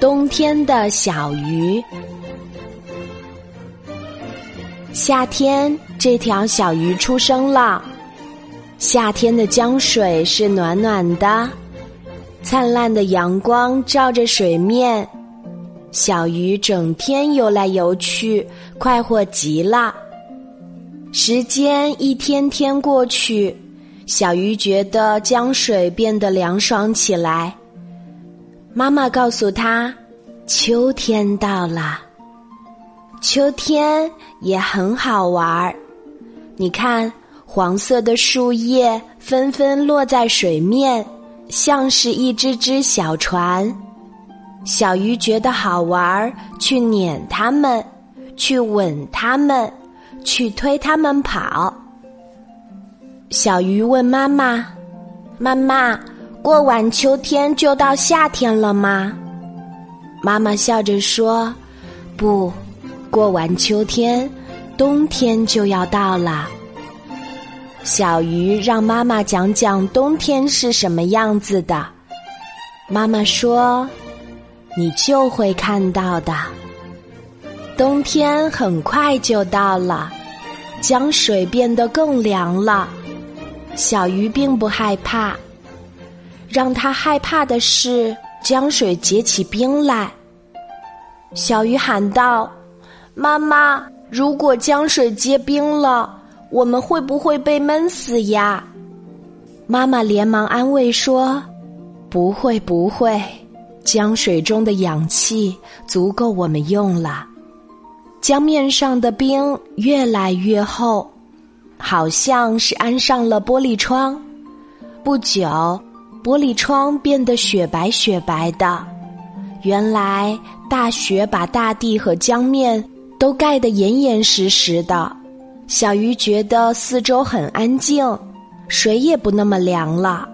冬天的小鱼。夏天，这条小鱼出生了。夏天的江水是暖暖的，灿烂的阳光照着水面，小鱼整天游来游去，快活极了。时间一天天过去，小鱼觉得江水变得凉爽起来。妈妈告诉他：“秋天到了，秋天也很好玩儿。你看，黄色的树叶纷纷落在水面，像是一只只小船。小鱼觉得好玩儿，去撵它们，去吻它们，去推它们跑。小鱼问妈妈：“妈妈。”过完秋天就到夏天了吗？妈妈笑着说：“不，过完秋天，冬天就要到了。”小鱼让妈妈讲讲冬天是什么样子的。妈妈说：“你就会看到的。冬天很快就到了，江水变得更凉了。小鱼并不害怕。”让他害怕的是江水结起冰来。小鱼喊道：“妈妈，如果江水结冰了，我们会不会被闷死呀？”妈妈连忙安慰说：“不会，不会，江水中的氧气足够我们用了。”江面上的冰越来越厚，好像是安上了玻璃窗。不久。玻璃窗变得雪白雪白的，原来大雪把大地和江面都盖得严严实实的。小鱼觉得四周很安静，水也不那么凉了。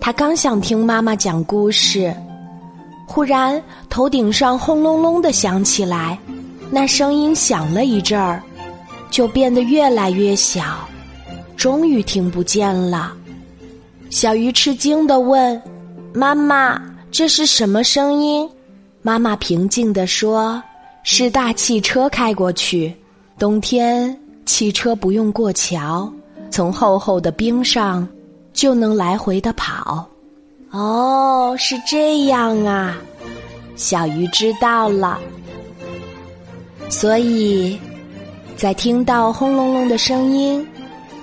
他刚想听妈妈讲故事，忽然头顶上轰隆隆的响起来，那声音响了一阵儿，就变得越来越小，终于听不见了。小鱼吃惊的问：“妈妈，这是什么声音？”妈妈平静地说：“是大汽车开过去。冬天，汽车不用过桥，从厚厚的冰上就能来回的跑。”哦，是这样啊！小鱼知道了。所以，在听到轰隆隆的声音，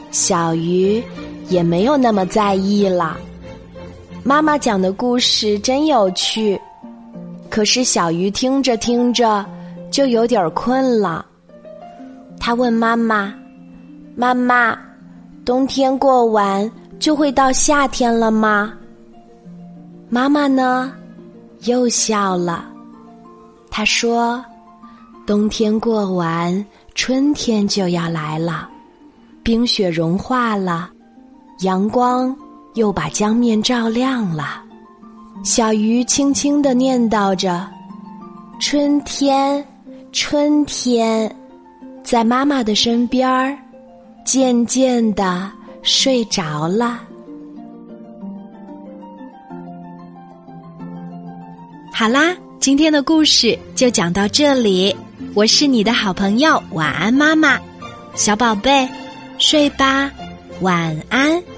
小鱼。也没有那么在意了。妈妈讲的故事真有趣，可是小鱼听着听着就有点困了。他问妈妈：“妈妈，冬天过完就会到夏天了吗？”妈妈呢，又笑了。他说：“冬天过完，春天就要来了，冰雪融化了。”阳光又把江面照亮了，小鱼轻轻的念叨着：“春天，春天，在妈妈的身边儿，渐渐的睡着了。”好啦，今天的故事就讲到这里。我是你的好朋友，晚安，妈妈，小宝贝，睡吧。晚安。